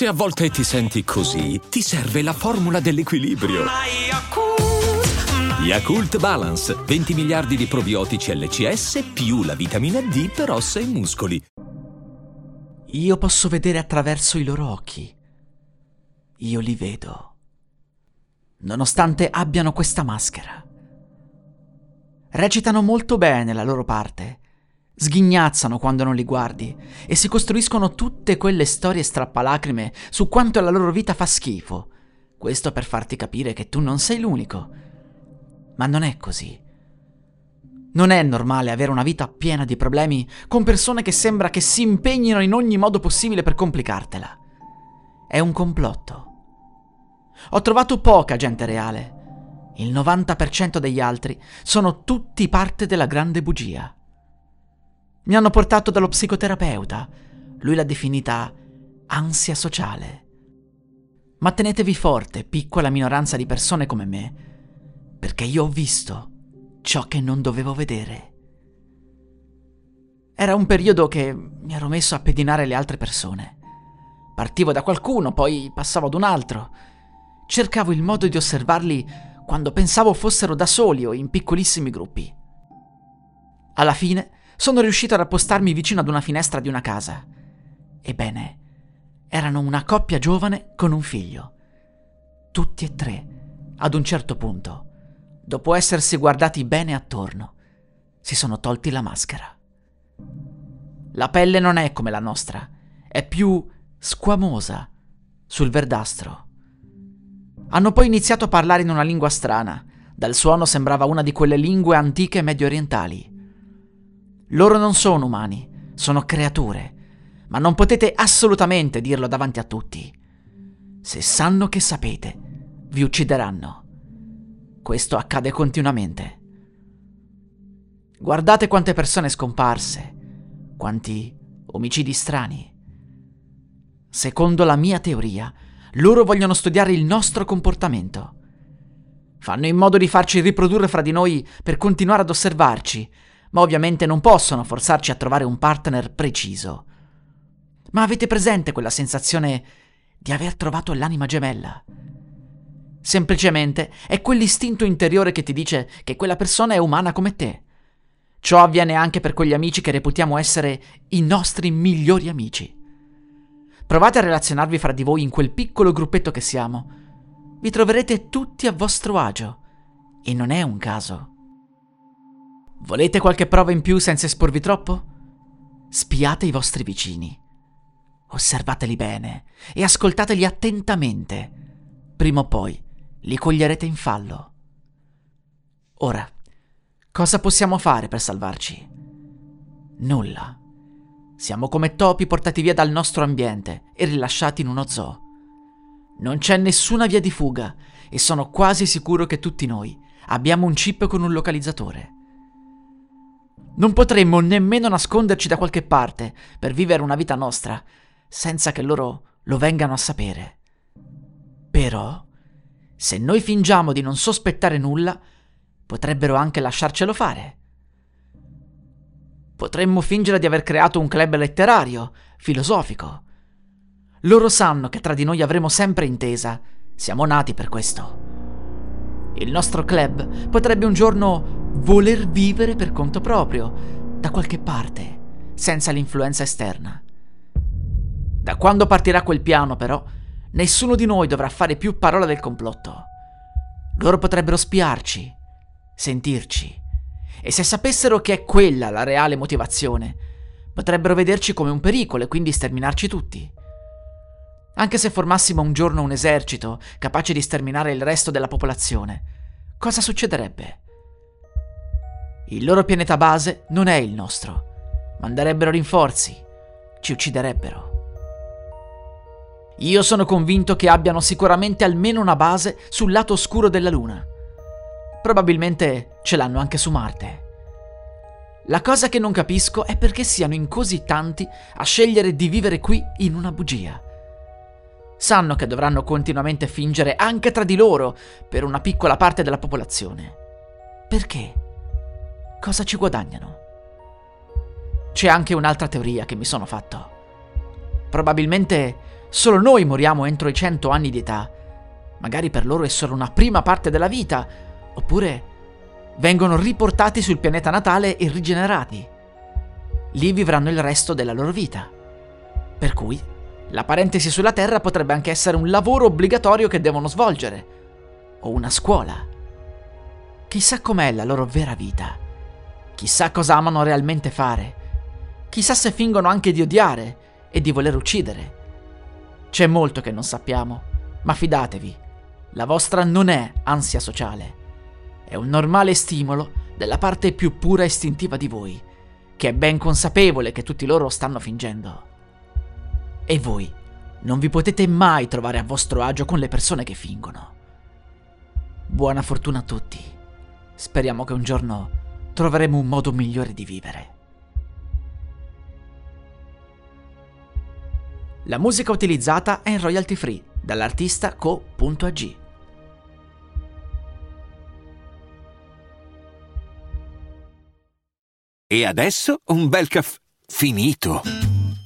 Se a volte ti senti così, ti serve la formula dell'equilibrio. Yakult Balance, 20 miliardi di probiotici LCS più la vitamina D per ossa e muscoli. Io posso vedere attraverso i loro occhi. Io li vedo. Nonostante abbiano questa maschera. Recitano molto bene la loro parte. Sghignazzano quando non li guardi e si costruiscono tutte quelle storie strappalacrime su quanto la loro vita fa schifo. Questo per farti capire che tu non sei l'unico ma non è così. Non è normale avere una vita piena di problemi con persone che sembra che si impegnino in ogni modo possibile per complicartela. È un complotto. Ho trovato poca gente reale. Il 90% degli altri sono tutti parte della grande bugia. Mi hanno portato dallo psicoterapeuta. Lui l'ha definita ansia sociale. Ma tenetevi forte, piccola minoranza di persone come me, perché io ho visto ciò che non dovevo vedere. Era un periodo che mi ero messo a pedinare le altre persone. Partivo da qualcuno, poi passavo ad un altro. Cercavo il modo di osservarli quando pensavo fossero da soli o in piccolissimi gruppi. Alla fine sono riuscito ad appostarmi vicino ad una finestra di una casa. Ebbene, erano una coppia giovane con un figlio. Tutti e tre, ad un certo punto, dopo essersi guardati bene attorno, si sono tolti la maschera. La pelle non è come la nostra, è più squamosa sul verdastro. Hanno poi iniziato a parlare in una lingua strana, dal suono sembrava una di quelle lingue antiche medio orientali. Loro non sono umani, sono creature, ma non potete assolutamente dirlo davanti a tutti. Se sanno che sapete, vi uccideranno. Questo accade continuamente. Guardate quante persone scomparse, quanti omicidi strani. Secondo la mia teoria, loro vogliono studiare il nostro comportamento. Fanno in modo di farci riprodurre fra di noi per continuare ad osservarci, ma ovviamente non possono forzarci a trovare un partner preciso. Ma avete presente quella sensazione di aver trovato l'anima gemella? Semplicemente è quell'istinto interiore che ti dice che quella persona è umana come te. Ciò avviene anche per quegli amici che reputiamo essere i nostri migliori amici. Provate a relazionarvi fra di voi in quel piccolo gruppetto che siamo. Vi troverete tutti a vostro agio. E non è un caso. Volete qualche prova in più senza esporvi troppo? Spiate i vostri vicini. Osservateli bene e ascoltateli attentamente. Prima o poi li coglierete in fallo. Ora, cosa possiamo fare per salvarci? Nulla. Siamo come topi portati via dal nostro ambiente e rilasciati in uno zoo. Non c'è nessuna via di fuga e sono quasi sicuro che tutti noi abbiamo un chip con un localizzatore. Non potremmo nemmeno nasconderci da qualche parte per vivere una vita nostra senza che loro lo vengano a sapere. Però se noi fingiamo di non sospettare nulla, potrebbero anche lasciarcelo fare. Potremmo fingere di aver creato un club letterario, filosofico. Loro sanno che tra di noi avremo sempre intesa. Siamo nati per questo. Il nostro club potrebbe un giorno voler vivere per conto proprio, da qualche parte, senza l'influenza esterna. Da quando partirà quel piano, però, Nessuno di noi dovrà fare più parola del complotto. Loro potrebbero spiarci, sentirci, e se sapessero che è quella la reale motivazione, potrebbero vederci come un pericolo e quindi sterminarci tutti. Anche se formassimo un giorno un esercito capace di sterminare il resto della popolazione, cosa succederebbe? Il loro pianeta base non è il nostro. Manderebbero rinforzi, ci ucciderebbero. Io sono convinto che abbiano sicuramente almeno una base sul lato oscuro della Luna. Probabilmente ce l'hanno anche su Marte. La cosa che non capisco è perché siano in così tanti a scegliere di vivere qui in una bugia. Sanno che dovranno continuamente fingere anche tra di loro per una piccola parte della popolazione. Perché? Cosa ci guadagnano? C'è anche un'altra teoria che mi sono fatto. Probabilmente Solo noi moriamo entro i 100 anni di età. Magari per loro è solo una prima parte della vita, oppure vengono riportati sul pianeta natale e rigenerati. Lì vivranno il resto della loro vita. Per cui la parentesi sulla Terra potrebbe anche essere un lavoro obbligatorio che devono svolgere, o una scuola. Chissà com'è la loro vera vita. Chissà cosa amano realmente fare. Chissà se fingono anche di odiare e di voler uccidere. C'è molto che non sappiamo, ma fidatevi, la vostra non è ansia sociale. È un normale stimolo della parte più pura e istintiva di voi, che è ben consapevole che tutti loro stanno fingendo. E voi non vi potete mai trovare a vostro agio con le persone che fingono. Buona fortuna a tutti. Speriamo che un giorno troveremo un modo migliore di vivere. La musica utilizzata è in royalty free dall'artista co.ag. E adesso un bel caffè finito.